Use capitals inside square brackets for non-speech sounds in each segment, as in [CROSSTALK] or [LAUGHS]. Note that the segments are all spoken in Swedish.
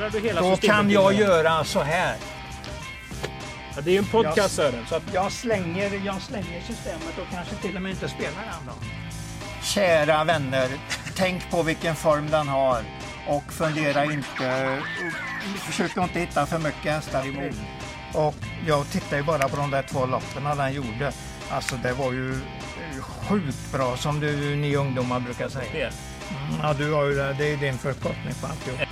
Ändrar du hela Då kan jag göra så här. Ja, det är ju en podcast Sören. Så att, Jag slänger, jag slänger systemet och kanske till och med inte spelar den då. Kära vänner, tänk på vilken form den har och fundera inte, försök inte hitta för mycket hästar i mål. Och jag tittar ju bara på de där två loppen den gjorde. Alltså det var ju sjukt bra som du, ni ungdomar brukar säga. Mm, Ja, du har ju det. Det är din förkortning på alltihop.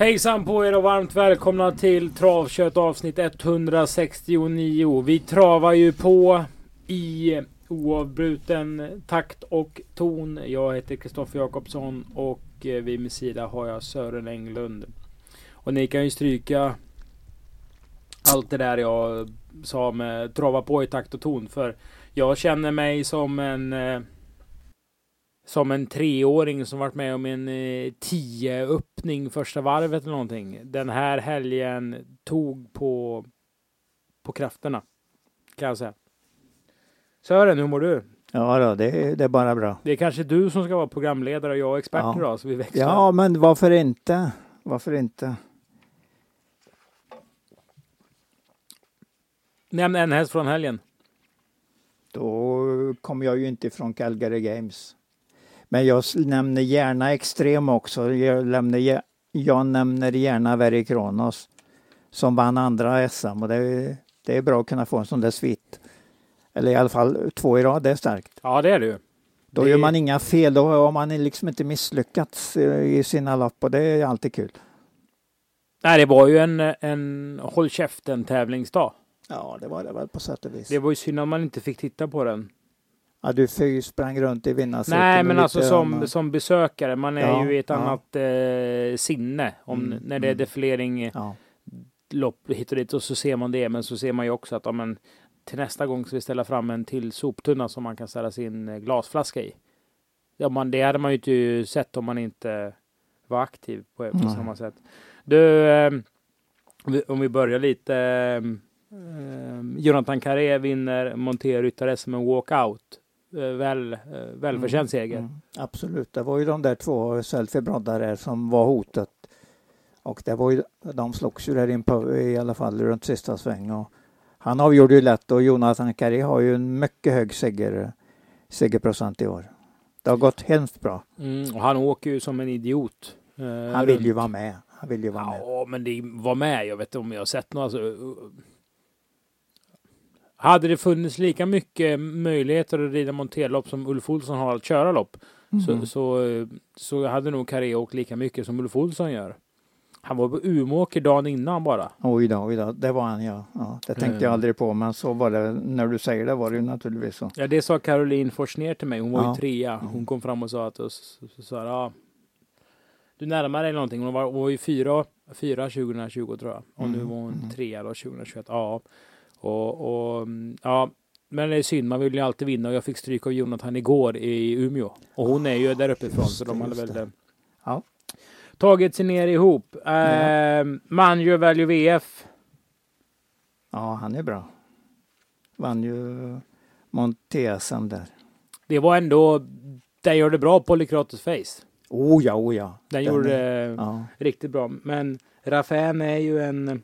Hejsan på er och varmt välkomna till Travkött avsnitt 169. Vi travar ju på i oavbruten takt och ton. Jag heter Kristoffer Jakobsson och eh, vid min sida har jag Sören Englund. Och ni kan ju stryka allt det där jag sa med trava på i takt och ton. För jag känner mig som en eh, som en treåring som varit med om en eh, tio öppning första varvet eller någonting. Den här helgen tog på, på krafterna. Kan jag säga. Sören, hur mår du? Ja, då, det, det är bara bra. Det är kanske du som ska vara programledare och jag är expert Ja. idag, så vi växlar. Ja, men varför inte? Varför inte? Nämn en häst från helgen. Då kommer jag ju inte ifrån Calgary Games. Men jag nämner gärna Extrem också. Jag, nämner, ge- jag nämner gärna Very Kronos som vann andra SM och det, är- det är bra att kunna få en sån där svit. Eller i alla fall två i rad, det är starkt. Ja, det är du. Då Det- gör man inga fel, då har man liksom inte misslyckats eh, i sina lopp och det är alltid kul. Nej, det var ju en, en håll käften tävlingsdag. Ja, det var det väl på sätt och vis. Det var ju synd att man inte fick titta på den. Ja, du fy sprang runt i vinnarcirkeln. Nej, men alltså som, som besökare, man är Ja, ju i ett ja. annat eh, sinne. Om, Mm, när det är mm. defilering, Ja, lopp hit och dit och så ser man det. Men så ser man ju också att ja, men, till nästa gång ska vi ställa fram en till soptunna som man kan ställa sin eh, glasflaska i. Ja, man, det hade man ju inte sett om man inte var aktiv på, på Nej. samma sätt. Du, eh, om vi börjar lite. Eh, eh, Jonathan Carré vinner Monterryttare som en walkout. Eh, väl, eh, välförtjänt seger. mm, absolut. Det var ju de där två där som var hotet. Och det var ju, de slogs ju där in på, i alla fall runt sista sväng. Och han avgjorde ju lätt och Jonathan Carré har ju en mycket hög seger, segerprocent i år. Det har gått hemskt bra. Mm, och han åker ju som en idiot. eh, Han vill runt. ju vara med. Han vill ju vara med. Ja, men det var med. Jag vet inte om jag har sett något. Alltså, hade det funnits lika mycket möjligheter att rida monterlopp som Ulf Olsson har att köra lopp Mhm. så, så, eh, så hade nog Carré åkt lika mycket som Ulf Olsson gör. Han var på Umeåker dagen innan bara. Oj då, oj då, det var han ja. ja det tänkte jag Mm. aldrig på men så var det, när du säger det var det ju naturligtvis så. Ja, det sa Caroline Forsner till mig. Hon var Ja. ju trea. Hon kom fram och sa att så, så, så, sa, ja, du närmar dig någonting. Hon var, hon var ju fyra, fyra 2020 tror jag. Och nu Mm, var hon mm. trea då 2021. Ja. Och, och mm, ja, men det är synd. Man vill ju alltid vinna och jag fick stryk av Jonathan igår i Umeå. Och hon är ju där uppifrån så de hade väl det. eh, Ja. tagit sig ner ihop. Eh, Ja. Manjo Value VF. Ja, han är bra. Vann ju Monté-SM där. Det var ändå, den gör det bra på Lykratus Face. Oh ja, oh ja. Den, Den gjorde är- Ja, riktigt bra. Men Rafael är ju en...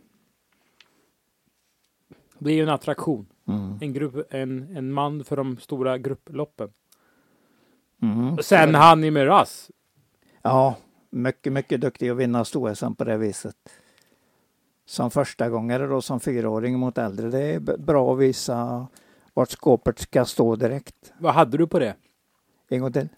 Det är ju en attraktion. mm. En, grupp, en, en man för de stora grupploppen. Mm. Sen han i Miraz. Ja, mycket, mycket duktig att vinna stor-SM på det viset. Som första gångare då som fyraåring mot äldre. Det är bra att visa vart skåpet ska stå direkt. Vad hade du på det? En gång till.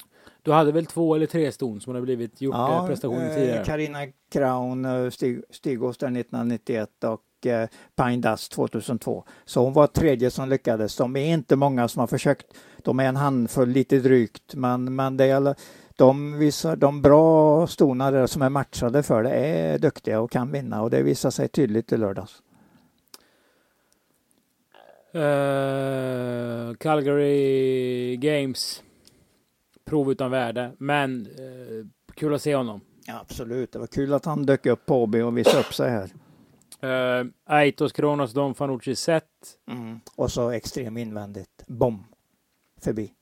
Du hade väl två eller tre ston som hade blivit gjort ja, prestationer eh, tidigare? Carina Crown, eh, Stig, Stigås där 1991 och eh, Pine Dust 2002. Så hon var tredje som lyckades. De är inte många som har försökt. De är en handfull lite drygt men, men det är de, visar, de bra stona där som är matchade för det är duktiga och kan vinna och det visar sig tydligt i lördags. Eh, Calgary Games. Prov utan värde. Men eh, kul att se honom. Absolut, det var kul att han dök upp på AB och visade upp sig här. Uh, Aitos Kronos Don Fanucci Set. Och så extrem invändigt. Bom! Förbi.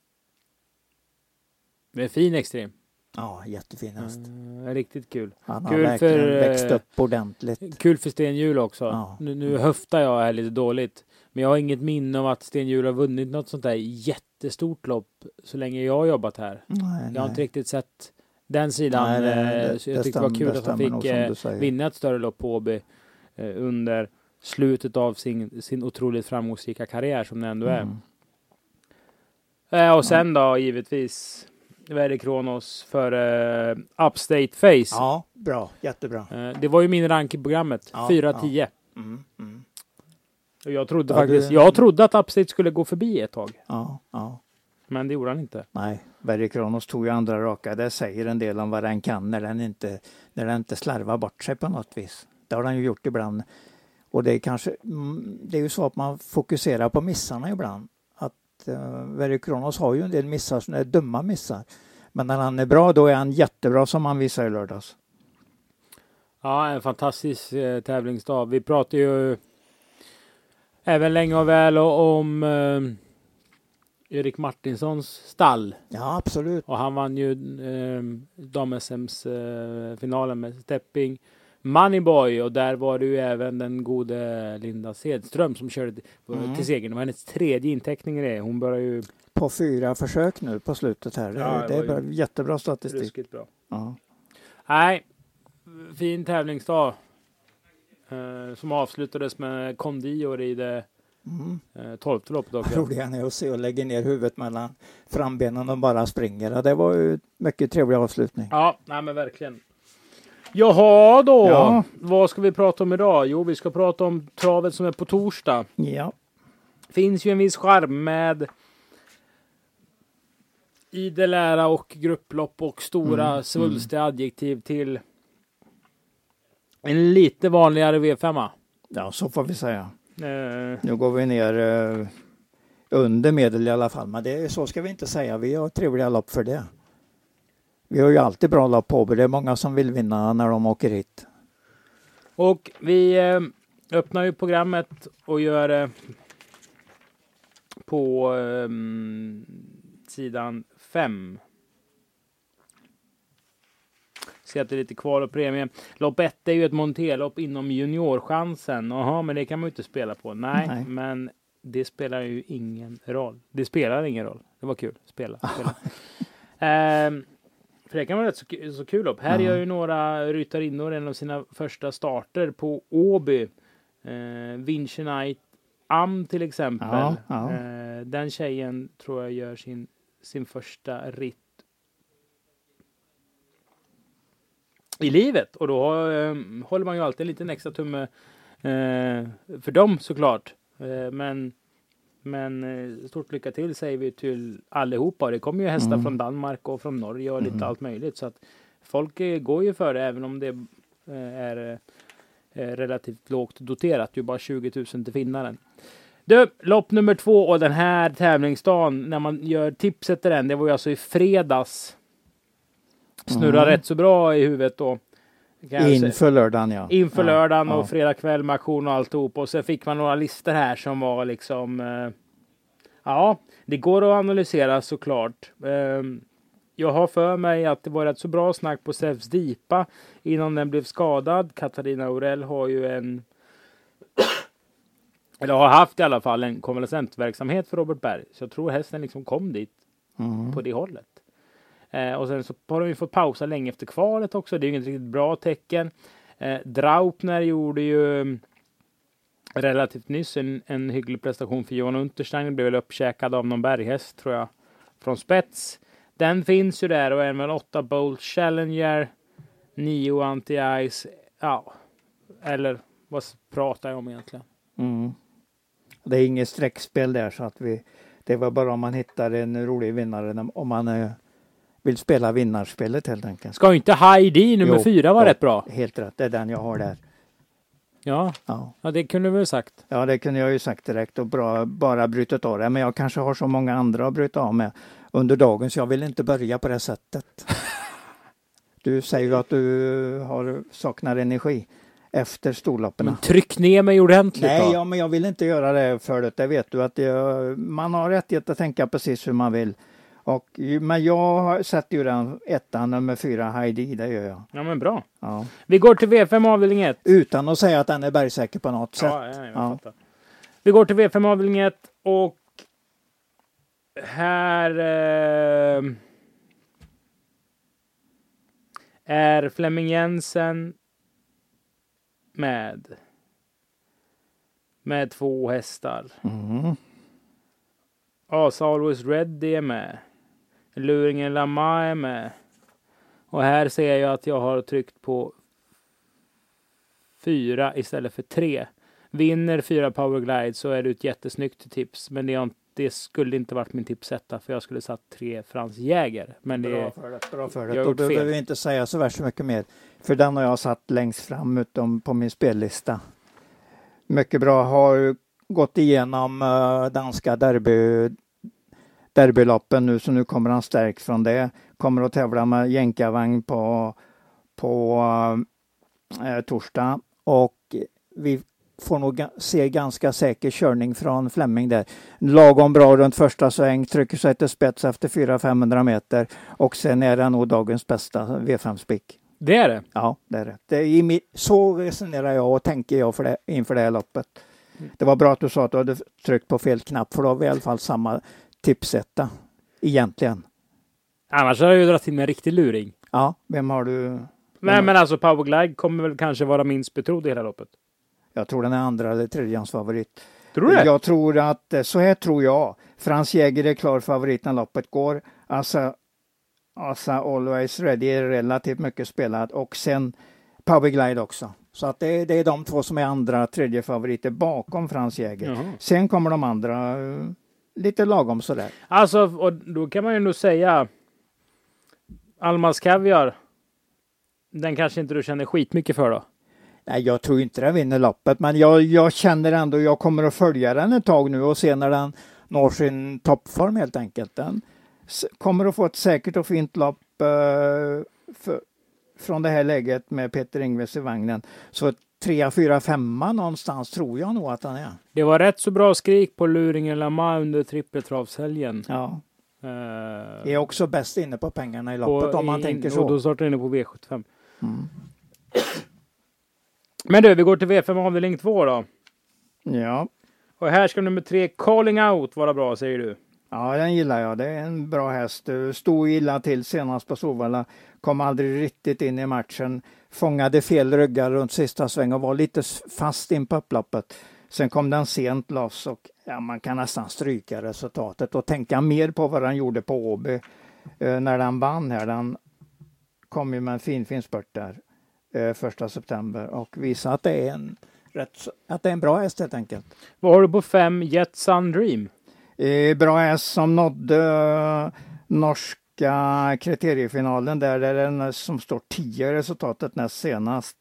Det är fin extrem. Ja, jättefin häst. Mm, riktigt kul. Han Kul har verkligen för, eh, växt upp ordentligt. Kul för Sten Hjul också. Ja. Nu, nu höftar jag här lite dåligt. Men jag har inget minne om att Sten Hjul har vunnit något sånt där jättestort lopp så länge jag har jobbat här. Nej, Jag har nej. inte riktigt sett den sidan. Nej, eh, det- så jag tyckte det var kul att han fick eh, vinna ett större lopp på Åby eh, under slutet av sin, sin otroligt framgångsrika karriär som det ändå är. Mm. Eh, och sen då givetvis Verre Kronos för eh, Upstate Face. Ja, bra. Jättebra. Eh, det var ju min rank i programmet. Ja, 4-10. Mm, mm. Och jag trodde Ja, faktiskt, du- jag trodde att Upstate skulle gå förbi ett tag. Ja, ja. Men det gjorde han inte. Nej, Berry Kronos tog ju andra raka. Det säger en del om vad den kan när den inte, när den inte slarvar bort sig på något vis. Det har den ju gjort ibland. Och det är kanske, mm, det är ju så att man fokuserar på missarna ibland. Att uh, Verry Kronos har ju en del missar som är dumma missar. Men när han är bra då är han jättebra som han visade i lördags. Ja, en fantastisk eh, tävlingsdag. Vi pratade ju även länge och väl om eh, Erik Martinssons stall. Ja, absolut. Och han vann ju eh, dam-SMs eh, finalen med Stepping Moneyboy och där var det ju även den gode Linda Sedström som körde Mm. till segern. Det var hennes tredje inteckning i det. Hon börjar ju På fyra försök nu på slutet här. Ja, det det är jättebra statistik. bra. Ja. Nej, fin tävlingsdag. Eh, som avslutades med Kondior i det Mm. eh, tolfte loppet också. Vad rolig han är att se och lägger ner huvudet mellan frambenen och bara springer. Det var ju mycket trevlig avslutning. Ja, nej men verkligen. Jaha då, Ja. vad ska vi prata om idag? Jo, vi ska prata om travet som är på torsdag. Ja, Finns ju en viss charm med idel ära och grupplopp och stora Mm, svulstiga adjektiv till en lite vanligare V5. ja, så får vi säga. Eh, Nu går vi ner eh, under medel i alla fall, men det, så ska vi inte säga. Vi har trevliga lopp för det. Vi har ju alltid bra lopp på. Det är många som vill vinna när de åker hit. och vi eh, öppnar ju programmet och gör det på eh, sidan 5. Ser att det är lite kvar och premie. Lopp 1 är ju ett monterlopp inom juniorchansen. Jaha, men det kan man ju inte spela på. Nej, Nej. men det spelar ju ingen roll. Det spelar ingen roll. Det var kul. Spela. spela. [LAUGHS] Ehm, för det kan vara rätt så, så kul lopp. Här Ja. gör ju några ryttarinnor en av sina första starter på Åby. Eh, Vinci Knight Am till exempel. Ja, ja. Eh, den tjejen tror jag gör sin, sin första ritt i livet. Och då eh, håller man ju alltid en liten extra tumme eh, för dem såklart. Eh, men men eh, stort lycka till säger vi till allihopa. Det kommer ju hästar Mm. från Danmark och från Norge och lite Mm. allt möjligt. Så att folk eh, går ju för det även om det eh, är relativt lågt doterat. Det är ju bara 20 000 till finnaren. Du, lopp nummer två och den här tävlingsdagen när man gör tipset till den. Det var ju alltså i fredags. Snurrar Mm. rätt så bra i huvudet då. Inför lördagen ja. Inför ja, lördagen ja. och fredag kväll med auktion och alltihop. Och så fick man några listor här som var liksom... Eh, ja, det går att analysera såklart. Ehm, jag har för mig att det var rätt så bra snack på Zeus Dipa innan den blev skadad. Katarina Aurell har ju en... [COUGHS] eller har haft i alla fall en konvalescentverksamhet för Robert Berg. Så jag tror hästen liksom kom dit Mm. på det hållet. Eh, och sen så har de ju fått pausa länge efter kvalet också. Det är ju inget riktigt bra tecken. Eh, Draupner gjorde ju mm, relativt nyss en, en hygglig prestation för Johan Unterstein. Blev väl uppkäkad av någon berghäst tror jag. Från spets. Den finns ju där och även 8 Bolt Challenger. 9 Anti-Ice. Ja, eller vad pratar jag om egentligen? Mm. Det är inget streckspel där så att vi det var bara om man hittar en rolig vinnare om man eh, vill spela vinnarspelet helt enkelt. Ska inte Heidi nummer Jo, fyra vara ja. rätt bra? Helt rätt, det är den jag har där. Ja, Ja, ja det kunde du väl sagt. ja det kunde jag ju sagt direkt och bra, bara brutit av det. Men jag kanske har så många andra att bryta av med under dagen så jag vill inte börja på det sättet. [LAUGHS] Du säger ju att du har, saknar energi efter storloppen. Men tryck ner mig ordentligt Nej, då. ja, men jag vill inte göra det för det. Det vet du att jag, man har rättighet att tänka precis hur man vill. Och, men jag sätter ju den ettan, nummer fyra, Heidi, det gör jag. Ja men bra. Ja. Vi går till V5 avdelning 1. Utan att säga att den är bergsäker på något sätt. Ja, ja, Ja. fattar. Vi går till V5 avdelning 1 och här eh, är Flemming Jensen med. Med två hästar. Mm. Asa Always Ready är med. Luringen Lama är med. Och här ser jag att jag har tryckt på fyra istället för tre. Vinner fyra Powerglide så är det ett jättesnyggt tips. Men det, det skulle inte varit min tipsetta för jag skulle satt tre Frans Jäger. Men det Bra för det. Bra för det. Då behöver vi inte säga så värst mycket mer. För den har jag satt längst fram utom på min spellista. Mycket bra. Har gått igenom eh, danska derby, derbyloppen nu så nu kommer han stärkt från det. Kommer att tävla med jänkarvagn på, på eh, torsdag och vi får nog se ganska säker körning från Flemming där. Lagom bra runt första sväng, trycker sig till spets efter 400-500 meter och sen är det nog dagens bästa V5-spick. Det är det. Ja, det är det. det är så resonerar jag och tänker jag för det, inför det här loppet. Det var bra att du sa att du hade tryckt på fel knapp för då har vi i alla fall samma tipsetta egentligen. Annars hade jag ju dragit in en riktig luring. Ja, vem har du? Men, men alltså Powerglide kommer väl kanske vara minst betrodd i hela loppet. Jag tror den är andra eller tredje favorit. Tror du det? Jag tror att, eh, så här tror jag. Frans Jäger är klar favorit när loppet går. Asa, Asa Always Ready är relativt mycket spelad och sen Powerglide också. Så att det, är- det är de två som är andra, tredje favoriter bakom Frans Jäger. Jaha. Sen kommer de andra eh, lite lagom sådär. Alltså, och då kan man ju nog säga Almas Kaviar. Den kanske inte du känner skitmycket för då? Nej, jag tror inte den vinner loppet, men jag, jag känner ändå, jag kommer att följa den ett tag nu och se när den når sin toppform helt enkelt. Den kommer att få ett säkert och fint lopp eh, för, från det här läget med Peter Ingves i vagnen. Så 3, 4, 5 någonstans tror jag nog att han är. Det var rätt så bra skrik på luringen Lama under trippeltravshelgen. Ja, Eh, är också bäst inne på pengarna i loppet om man in- tänker Och då så. startar inne på V75. Mm. [CLEARS THROAT] Men du, vi går till V5 avdelning 2 då. Ja. Och här ska nummer tre, Calling Out, vara bra, säger du. Ja, den gillar jag. Det är en bra häst. Stod illa till senast på Solvalla. Kom aldrig riktigt in i matchen. Fångade fel ryggar runt sista sväng och var lite fast in på upploppet. Sen kom den sent loss och ja, man kan nästan stryka resultatet och tänka mer på vad den gjorde på Åby eh, när den vann här. Den kom ju med en fin, fin spurt där eh, första september och visade att det är en, rätt, att det är en bra häst helt enkelt. Vad har du på fem, Jet Sun Dream? Bra häst som nådde eh, norska kriteriefinalen där, där den eh, som står 10 i resultatet näst senast.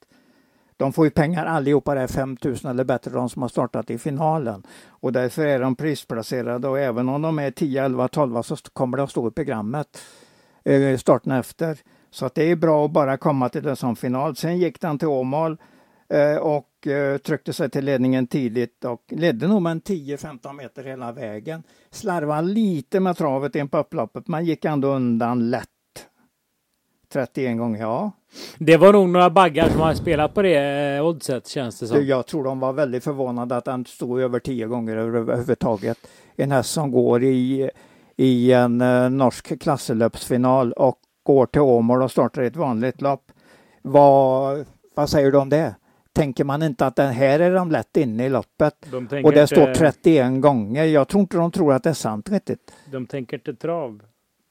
De får ju pengar allihopa, det är 5000 eller bättre de som har startat i finalen. Och därför är de prisplacerade och även om de är 10, 11, 12 så kommer det att stå i programmet eh, starten efter. Så att det är bra att bara komma till en sån final. Sen gick den till Åmål och eh, tryckte sig till ledningen tidigt och ledde nog med en 10-15 meter hela vägen. Slarvade lite med travet in på upploppet men gick ändå undan lätt. 31 gånger, ja. Det var nog några baggar som har spelat på det eh, oddset, känns det som. Jag tror de var väldigt förvånade att den stod över 10 gånger överhuvudtaget. En häst som går i, i en eh, norsk klasselöpsfinal och går till Åmål och startar ett vanligt lopp. Vad, vad säger du om det? Tänker man inte att den här är de lätt inne i loppet? De Och det inte- står 31 gånger. Jag tror inte de tror att det är sant riktigt. De tänker inte trav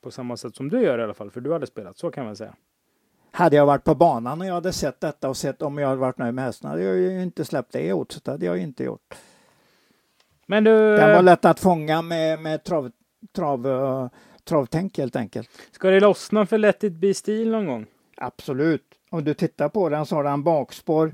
på samma sätt som du gör i alla fall, för du hade spelat, så kan man säga. Hade jag varit på banan och jag hade sett detta och sett om jag hade varit nöjd med hästen hade jag ju inte släppt det i oddset. Det hade jag inte gjort. Men du, Den var lätt att fånga med, med trav, trav, eh, travtänk helt enkelt. ska det lossna för Let It Be Steel någon gång? Absolut. Om du tittar på den så har den bakspår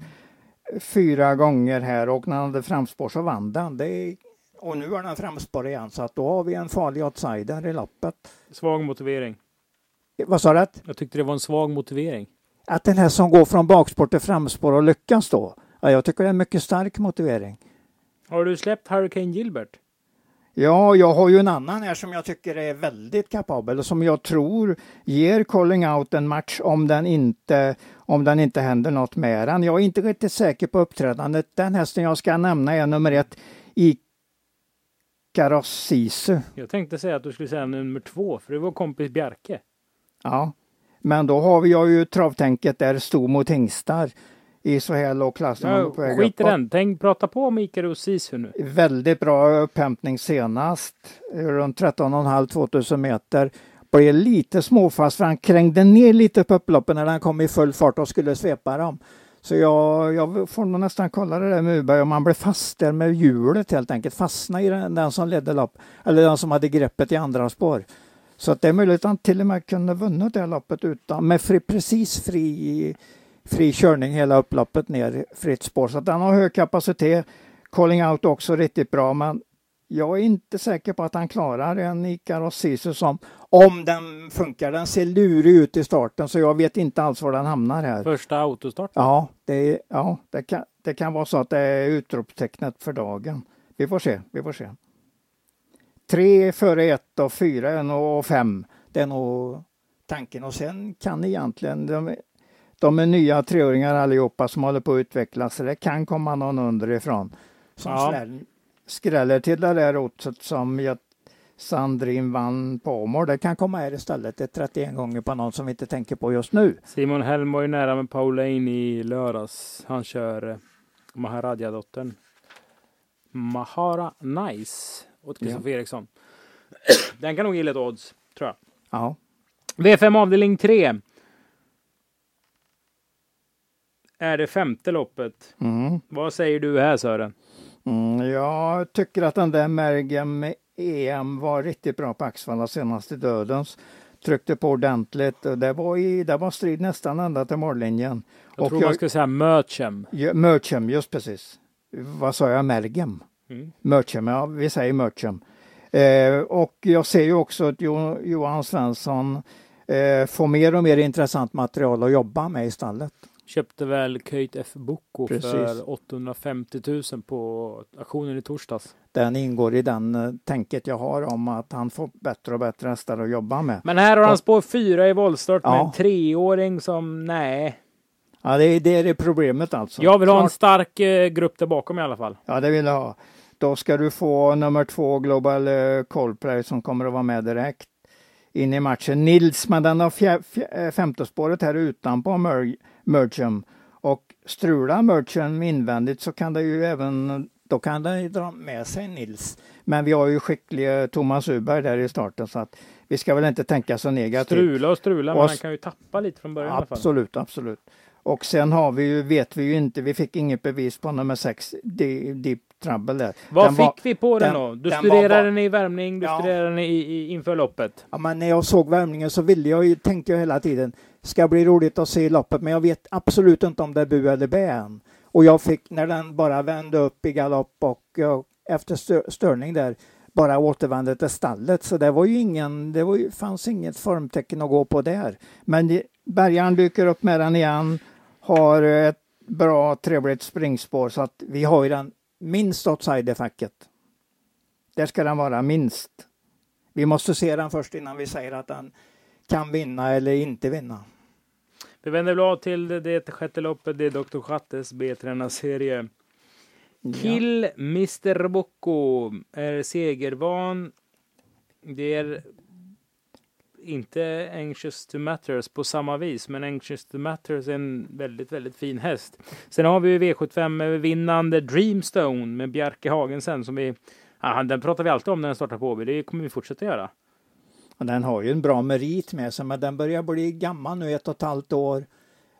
fyra gånger här och när den hade framspår så vann den. Det är, och nu har den framspår igen så att då har vi en farlig outsider i loppet. Svag motivering. Vad sa du? Jag tyckte det var en svag motivering. att den här som går från bakspår till framspår och lyckas då? Ja, jag tycker det är en mycket stark motivering. Har du släppt Hurricane Gilbert? Ja, jag har ju en annan här som jag tycker är väldigt kapabel och som jag tror ger Calling Out en match om den inte, om den inte händer något med den. Jag är inte riktigt säker på uppträdandet. Den hästen jag ska nämna är nummer ett, Ikaros Sisu. Jag tänkte säga att du skulle säga nummer två, för det var kompis Bjarke. Ja, men då har vi ju travtänket där sto mot hingstar i så här låg klass. Ja, skit i den, tänk prata på om Ikaros Sisu nu. Väldigt bra upphämtning senast, runt 13,5-2000 meter. Blev lite småfast för han krängde ner lite på upploppen när han kom i full fart och skulle svepa dem. Så jag, jag får nog nästan kolla det där med Uberg om han blev fast där med hjulet helt enkelt. Fastna i den, den som ledde lopp, eller den som hade greppet i andra spår. Så att det är möjligt att han till och med kunde vunnit det loppet utan, med fri, precis fri, fri körning hela upploppet ner fritt spår. Så han har hög kapacitet. Calling out också riktigt bra men jag är inte säker på att han klarar en Ikaros Sisu som, om den funkar, den ser lurig ut i starten så jag vet inte alls var den hamnar här. Första autostart? Ja, det, ja det, kan, det kan vara så att det är utropstecknet för dagen. Vi får se, vi får se. Tre före ett och fyra nog fem. Det är nog tanken och sen kan egentligen de, de är nya treåringar allihopa som håller på att utvecklas så det kan komma någon underifrån som ja skräller till det där oddset som Sandrin vann på Åmål. Det kan komma här istället. Det är 31 gånger på någon som vi inte tänker på just nu. Simon Helm var ju nära med Pauline i lördags. Han kör eh, Maharadja-dottern. Mahara Nice åt Kristoffer ja. Eriksson. Den kan nog ge lite odds, tror jag. Ja. V5 avdelning 3. Är det femte loppet. Mm. Vad säger du här Sören? Mm, jag tycker att den där Mergem EM var riktigt bra på Axvalla senast i Dödens. Tryckte på ordentligt. Det var, i, det var strid nästan ända till mållinjen. Jag och tror jag, man skulle säga Merchem. Ja, Merchem, just precis. Vad sa jag? Mergem? Mm. Merchem, ja vi säger Merchem. Eh, och jag ser ju också att jo, Johan Svensson eh, får mer och mer intressant material att jobba med i stallet köpte väl Köjt F. Boko för 850 000 på auktionen i torsdags. Den ingår i den uh, tänket jag har om att han får bättre och bättre hästar att jobba med. Men här har han spår fyra i voltstart ja. med en treåring som, nej. Ja, det är, det är problemet alltså. Jag vill Klart. ha en stark uh, grupp där bakom i alla fall. Ja, det vill jag ha. Då ska du få nummer två Global uh, Coldplay som kommer att vara med direkt in i matchen. Nils, men den har fjär, femte spåret här utanpå Mer Mercham. Och strular Mercham invändigt så kan det ju även, då kan den ju dra med sig Nils. Men vi har ju skickliga Thomas Uberg där i starten så att vi ska väl inte tänka så negativt. Strula och strula, men han kan ju tappa lite från början Absolut, absolut. Och sen har vi ju, vet vi ju inte, vi fick inget bevis på nummer sex, Deep Trouble där. Vad den fick var, vi på den, den då? Du den studerade den i värmning, du ja. studerade den i, i, inför loppet. Ja, men när jag såg värmningen så ville jag ju, tänkte jag hela tiden, ska bli roligt att se loppet, men jag vet absolut inte om det är bu eller bä än. Och jag fick, när den bara vände upp i galopp och, och efter störning där, bara återvände till stallet. Så det var ju ingen, det var ju, fanns inget formtecken att gå på där. Men bärgaren dyker upp med den igen, har ett bra trevligt springspår så att vi har ju den minst outsiderfacket. Där ska den vara minst. Vi måste se den först innan vi säger att den kan vinna eller inte vinna. Vi vänder blad till det, sjätte loppet. Det är Dr. Chattes B-tränarserie. Kill ja. Mr Bocco är segervan. Det är inte Anxious to Matters på samma vis, men Anxious to Matters är en väldigt, väldigt fin häst. Sen har vi V75 vinnande Dreamstone med Bjarke Hagensen som vi, ja, den pratar vi alltid om när den startar på Åby. Det kommer vi fortsätta göra. Den har ju en bra merit med sig, men den börjar bli gammal nu, ett och ett halvt år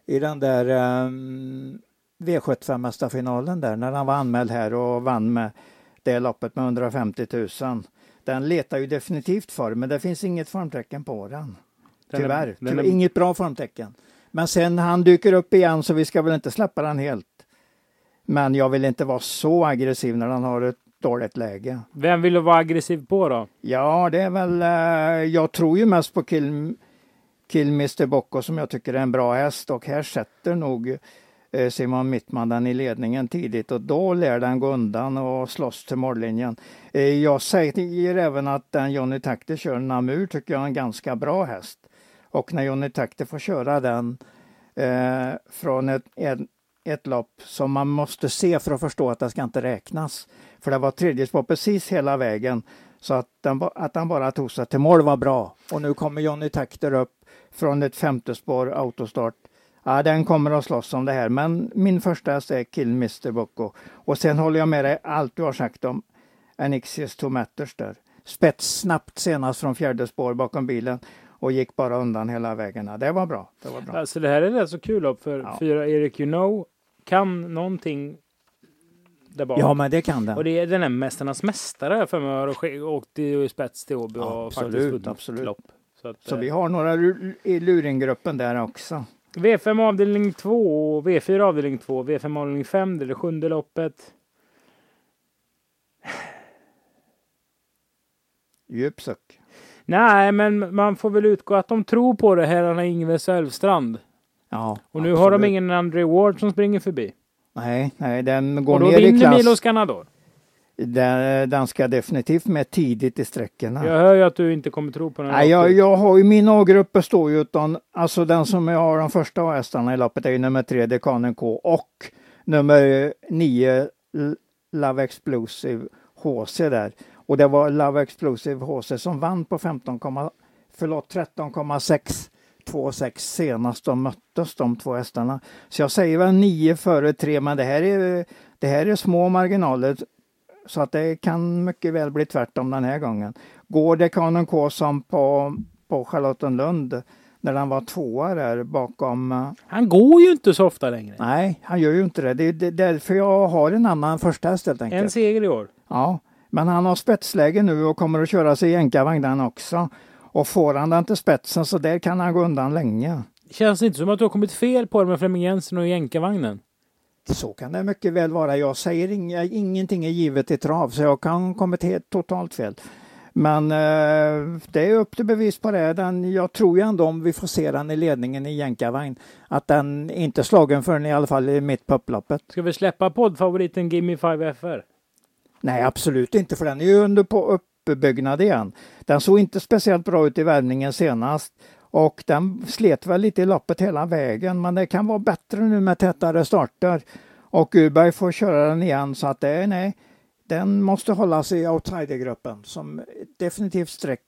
i den där ehm, um, V75-mästarfinalen där, när han var anmäld här och vann med det loppet med 150 000. Den letar ju definitivt form, men det finns inget formtecken på den. Tyvärr. Den är, den är... Inget bra formtecken. Men sen han dyker upp igen så vi ska väl inte släppa den helt. Men jag vill inte vara så aggressiv när han har ett dåligt läge. Vem vill du vara aggressiv på då? Ja, det är väl, eh, jag tror ju mest på Kill, Kill Mr Bocco som jag tycker är en bra häst och här sätter nog Eh, Simon Mittman den i ledningen tidigt och då lär den gå undan och slåss till mållinjen. Eh, jag säger även att den Johnny Takter kör, Namur, tycker jag är en ganska bra häst. Och när Johnny Takter får köra den eh, från ett, ett, ett lopp som man måste se för att förstå att det ska inte räknas. För det var tredje spår precis hela vägen. Så att den, att han bara tog sig till mål var bra. Och nu kommer Johnny Takter upp från ett femte spår autostart. Ja, den kommer att slåss om det här, men min första häst är Kill Mr Bocco. Och sen håller jag med dig allt du har sagt om Anixius Tomatters där. Spets snabbt senast från fjärde spår bakom bilen och gick bara undan hela vägen. Det var bra. Det var bra. Alltså det här är rätt så kul upp för ja. fyra Erik You know kan någonting där bak. Ja, men det kan den. Och det är den här Mästarnas Mästare för mig och åkt i spets till Åby och absolut, faktiskt absolut. lopp. Så, att, så vi har några i luringgruppen där också. V5 avdelning 2, V4 avdelning 2, V5 avdelning 5, det är det sjunde loppet. Djup suck. Nej, men man får väl utgå att de tror på det, herrarna Ingves Sölvstrand. Ja, Och nu absolut. har de ingen Andrew Ward som springer förbi. Nej, nej, den går ner i klass. Och då vinner Milos Ganador. Den, den ska definitivt med tidigt i sträckorna. Jag hör ju att du inte kommer tro på den. Nej, jag, jag har ju, min A-grupp består ju av, alltså den som jag har de första hästarna i loppet är ju nummer tre Dekanen K och nummer nio Love Explosive HC där. Och det var Love Explosive HC som vann på 15, förlåt 13,6 2,6 senast de möttes de två hästarna. Så jag säger väl 9 före 3 men det här är, det här är små marginaler. Så att det kan mycket väl bli tvärtom den här gången. Går det Kanon K som på, på Charlottenlund när han var tvåa där bakom... Eh, han går ju inte så ofta längre. Nej, han gör ju inte det. Det är därför jag har en annan första häst helt enkelt. En seger i år. Ja, men han har spetsläge nu och kommer att köra sig i jänkarvagnen också. Och får han den till spetsen så där kan han gå undan länge. Känns det inte som att du har kommit fel på det med Flemming Jensen och jänkarvagnen? Så kan det mycket väl vara. Jag säger inga, ingenting är givet i trav så jag kan kommit helt totalt fel. Men eh, det är upp till bevis på det. Den, jag tror ju ändå om vi får se den i ledningen i jänkarvagn att den inte är slagen förrän i alla fall i mitt på upploppet. Ska vi släppa poddfavoriten Gimme 5 FR? Nej, absolut inte för den är ju under på uppbyggnad igen. Den såg inte speciellt bra ut i värmningen senast och den slet väl lite i loppet hela vägen men det kan vara bättre nu med tätare starter. Och Uberg får köra den igen så att det är nej, den måste hållas i outsidergruppen som definitivt streck.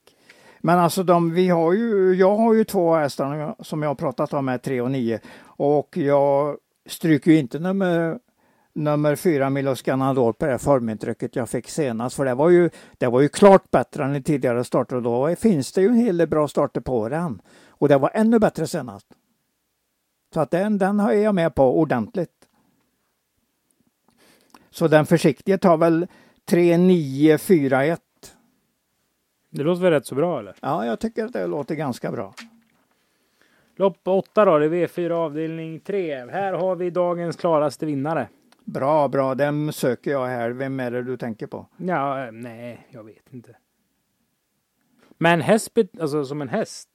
Men alltså de, vi har ju, jag har ju två hästar som jag har pratat om här, 3 och 9 och jag stryker ju inte nummer nummer fyra Milos Ganador på det formintrycket jag fick senast. För det var ju, det var ju klart bättre än i tidigare starter och då finns det ju en hel del bra starter på den. Och det var ännu bättre senast. Så att den, den är jag med på ordentligt. Så den försiktige tar väl 3, 9, 4, 1. Det låter väl rätt så bra eller? Ja, jag tycker att det låter ganska bra. Lopp 8 då, det är V4 avdelning 3. Här har vi dagens klaraste vinnare. Bra, bra. Den söker jag här. Vem är det du tänker på? Ja, nej, jag vet inte. Men häst, alltså som en häst,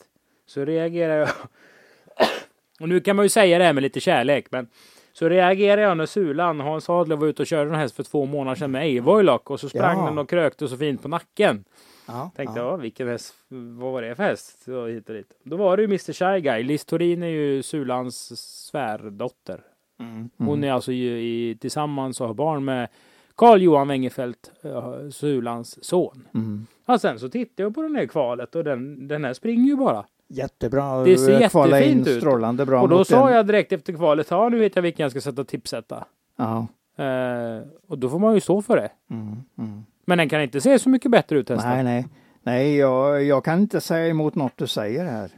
så reagerar jag. [COUGHS] och nu kan man ju säga det här med lite kärlek, men så reagerar jag när Sulan, Hans Adler, var ute och körde en häst för två månader sedan med Eivojlock och så sprang ja. den och krökte så fint på nacken. Ja, Tänkte, ja. vilken häst, vad var det för häst? Så hit och dit. Då var det ju Mr Shy Guy. Liz Torin är ju Sulans svärdotter. Mm. Hon är alltså i, tillsammans och har barn med Carl Johan Wengerfeldt, uh, Sulans son. Mm. Ja, sen så tittar jag på den här kvalet och den, den här springer ju bara. Jättebra. Det ser jättefint ut. Strålande bra och då sa jag direkt efter kvalet, ja nu vet jag vilken jag ska sätta tipsetta. Ja. Uh, och då får man ju stå för det. Mm, mm. Men den kan inte se så mycket bättre ut hästen. Nej, nej. Nej, jag, jag kan inte säga emot något du säger här.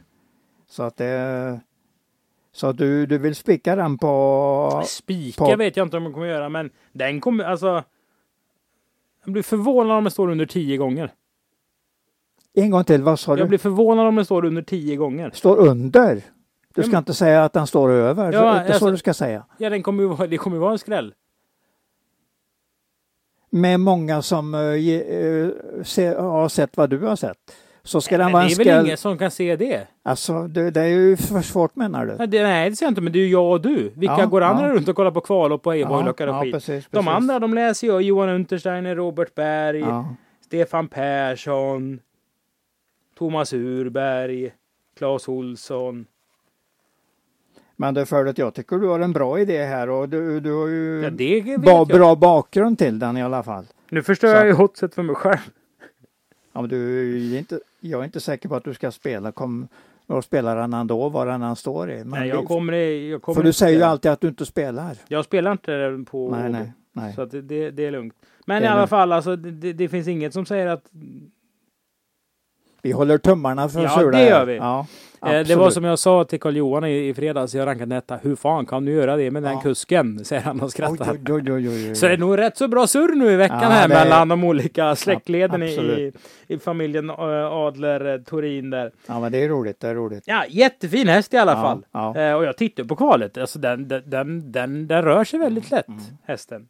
Så att det så du, du vill spika den på... Spika på... vet jag inte om jag kommer göra, men den kommer alltså... Jag blir förvånad om den står under tio gånger. En gång till, vad sa du? Jag blir förvånad om den står under tio gånger. Står under? Du ska ja, inte säga att den står över. Ja, det är alltså, så du ska säga. Ja, den kommer ju, det kommer ju vara en skräll. Med många som uh, uh, se, har sett vad du har sett. Så ska Nej, den vara det en är väl ingen som kan se det? Alltså, det, det är ju för svårt menar du? Nej, det, nej, det ser jag inte, men det är ju jag och du. Vilka Ja, går andra ja. runt och kollar på kvallopp och Eivojlockar och ja, skit? precis, De precis. andra, de läser ju Johan Untersteiner, Robert Berg. Stefan Persson, Thomas Urberg, Claes Olsson. Men det för att jag tycker du har en bra idé här och du, du har ju Ja, det ba, bra bakgrund till den i alla fall. Nu förstör Så. jag ju hotset för mig själv. Ja, men du, är inte, jag är inte säker på att du ska spela. Kom, och spelar han ändå, var han än står i. Nej, jag kommer, jag kommer för du säger ju alltid att du inte spelar. Jag spelar inte på Nej, nej, nej. Så det, det, det är lugnt. Men Det i alla lugnt. fall, alltså, det, det finns inget som säger att... Vi håller tummarna för Ja, Sula det gör vi. Ja, Eh, det var absolut. som jag sa till Karl-Johan i, i fredags, jag rankade detta. Hur fan kan du göra det med den Ja. kusken? Säger han och skrattar. oj, oj, oj, oj, oj. Så det är nog rätt så bra surr nu i veckan Ja, här det är- mellan de olika släktleden i, i, absolut. i familjen äh, Adler eh, Torin där. Ja, men det är roligt. Det är roligt. Ja, jättefin häst i alla Ja, fall. ja. Eh, och jag tittar på kvalet. Alltså den, den, den, den, den rör sig väldigt lätt, Mm. hästen.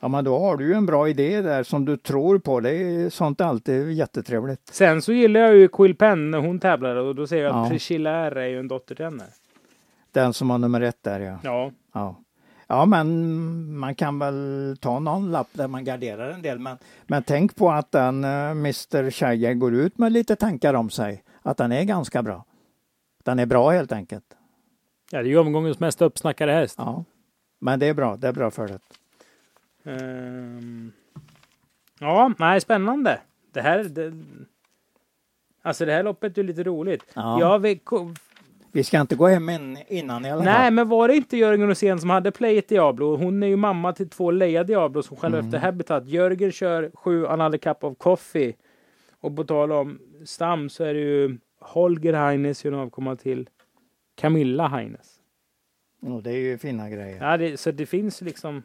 Ja, men då har du ju en bra idé där som du tror på. Det är sånt alltid jättetrevligt. Sen så gillar jag ju Quill Penn när hon tävlar och då ser jag att Ja. Priscilla R är ju en dotter till henne. Den som har nummer ett där, ja. Ja. Ja. Ja, men man kan väl ta någon lapp där man garderar en del. Men, men tänk på att den uh, Mr Shire går ut med lite tankar om sig. Att den är ganska bra. Den är bra helt enkelt. ja, det är ju omgångens mest uppsnackade häst. Ja. Men det är bra. Det är bra för det. Ehm, ja, nej, spännande. Det här... Det, alltså det här loppet är lite roligt. Ja. Jag ko- Vi ska inte gå hem in, innan i alla nej, fall. men var det inte Jörgen Rosén som hade Play It Diablo? Hon är ju mamma till två Leia Diablo som själv Mm. efter Habitat. Jörgen kör sju Another Cup of Coffee. Och på tal om stam så är det ju Holger Heines ju en avkomma till Camilla Heines. Ja, det är ju fina grejer. Ja, det, så det finns liksom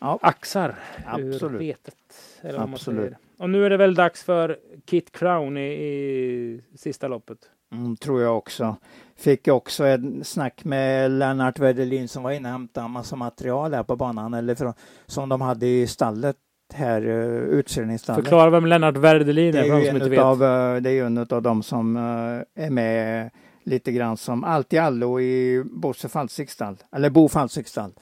Ja. axar ur Absolut. vetet. Eller vad man Absolut. säger. Och nu är det väl dags för Kit Crown i, i sista loppet. Mm, tror jag också. Fick också en snack med Lennart Wedelin som var inne och hämtade en massa material här på banan. Eller från, som de hade i stallet här, uh, utställningsstallet. Förklara vem Lennart Werdelin är är, för de som inte vet. utav, eh, det är ju en av de som eh, är med lite grann som allt i allo i Bosse Falsikstall, eller Bo Falsikstall. Mm.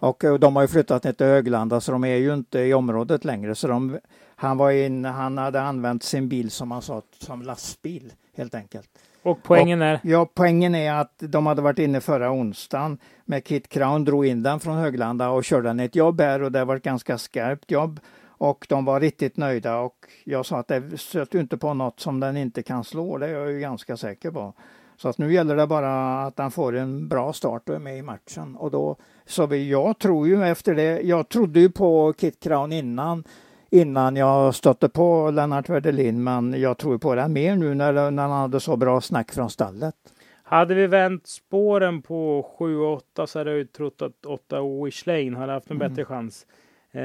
Och eh, de har ju flyttat ner till Höglanda så de är ju inte i området längre. Så de, han, var in, han hade använt sin bil som han sa som lastbil helt enkelt. Och poängen är? Ja, poängen är att de hade varit inne förra onsdagen med Kit Crown, drog in den från Höglanda och körde den ett jobb här och det var ett ganska skarpt jobb. Och de var riktigt nöjda och jag sa att det stöter ju inte på något som den inte kan slå, det är jag ju ganska säker på. Så att nu gäller det bara att han får en bra start och är med i matchen. Och då, så jag tror ju efter det, jag trodde ju på Kit Crown innan, innan jag stötte på Lennart Werdelin, men jag tror på den mer nu när, när han hade så bra snack från stallet. Hade vi vänt spåren på 7-8 så hade jag ju trott att 8 Wish Lane hade haft en Mm. bättre chans. Eh,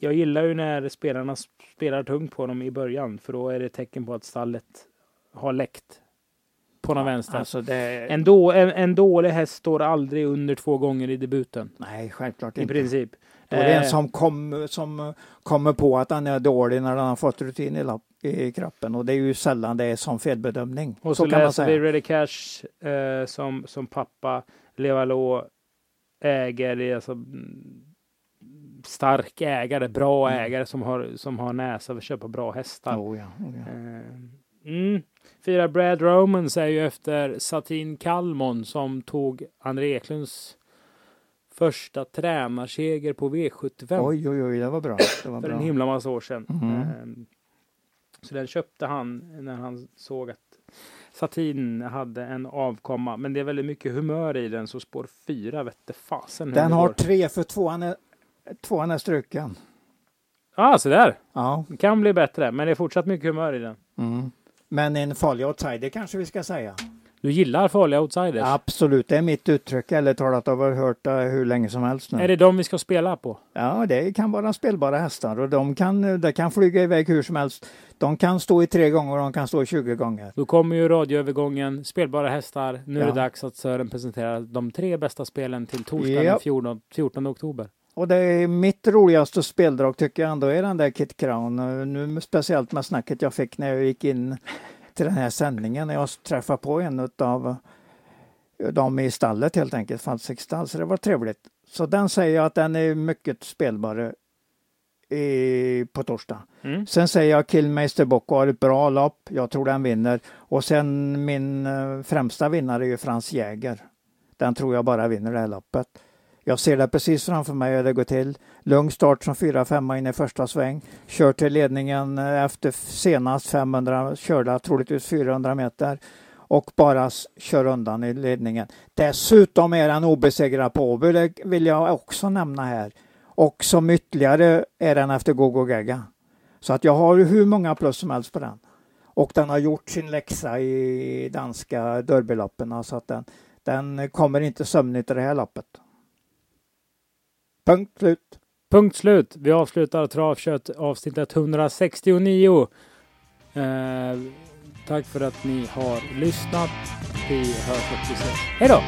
jag gillar ju när spelarna spelar tungt på dem i början för då är det tecken på att stallet har läckt. På den vänster. Alltså det, En, då, en, en dålig häst står aldrig under två gånger i debuten. nej, självklart I inte. princip. Då är det en Eh, som, kom, som kommer på att han är dålig när han har fått rutin i, lapp, i kroppen och det är ju sällan det är som felbedömning. Och så, så, kan man läser vi säga. Ready Cash eh, som, som pappa Levalo äger, alltså mm, stark ägare, bra Mm. ägare som har, som har näsa för att köpa bra hästar. Oh, ja, oh, ja. Eh, mm. Fyra Brad Romans är ju efter Satin Kalmon som tog André Eklunds första tränarseger på V75 Oj, oj, oj, det var bra. Det var för bra. en himla massa år sedan. Mhm. Ehm, Så den köpte han när han såg att Satin hade en avkomma. Men det är väldigt mycket humör i den så spår fyra vette fasen Den har tre för tvåan är, tvåan är struken. Ja, så där. Ja. Det kan bli bättre, men det är fortsatt mycket humör i den. Mm. Men en farlig outsider kanske vi ska säga. Du gillar farliga outsiders. Absolut, det är mitt uttryck. Eller talat av och hört det hur länge som helst nu. Är det de vi ska spela på? Ja, det kan vara spelbara hästar och de kan, de kan flyga iväg hur som helst. De kan stå i tre gånger och de kan stå i 20 gånger. Då kommer ju radioövergången, spelbara hästar. Nu är Ja. det dags att Sören presenterar de tre bästa spelen till torsdagen den 14, 14 oktober. Och det är mitt roligaste speldrag tycker jag ändå är den där Kit Crown. Nu speciellt med snacket jag fick när jag gick in till den här sändningen när jag träffade på en av dem i stallet helt enkelt, Falsikstall, så det var trevligt. Så den säger jag att den är mycket spelbar i, på torsdag. Mm. Sen säger jag Killmeister Bocco har ett bra lopp. Jag tror den vinner. Och sen min eh, främsta vinnare är ju Frans Jäger. Den tror jag bara vinner det här loppet. Jag ser det precis framför mig hur det går till. Lugn start som 4-5 in i första sväng. Kör till ledningen eh, efter senast 500 körda, troligtvis 400 meter och bara kör undan i ledningen. Dessutom är den obesegrad på Åby, det vill jag också nämna här. Och som ytterligare är den efter Gogo Gaga. Så att jag har hur många plus som helst på den. Och den har gjort sin läxa i danska derbyloppen så att den, den kommer inte sömnigt i det här loppet. Punkt slut. Punkt slut. Vi avslutar travkött avsnitt 169. Eh, tack för att ni har lyssnat. Vi hörs och vi ses. Hej då!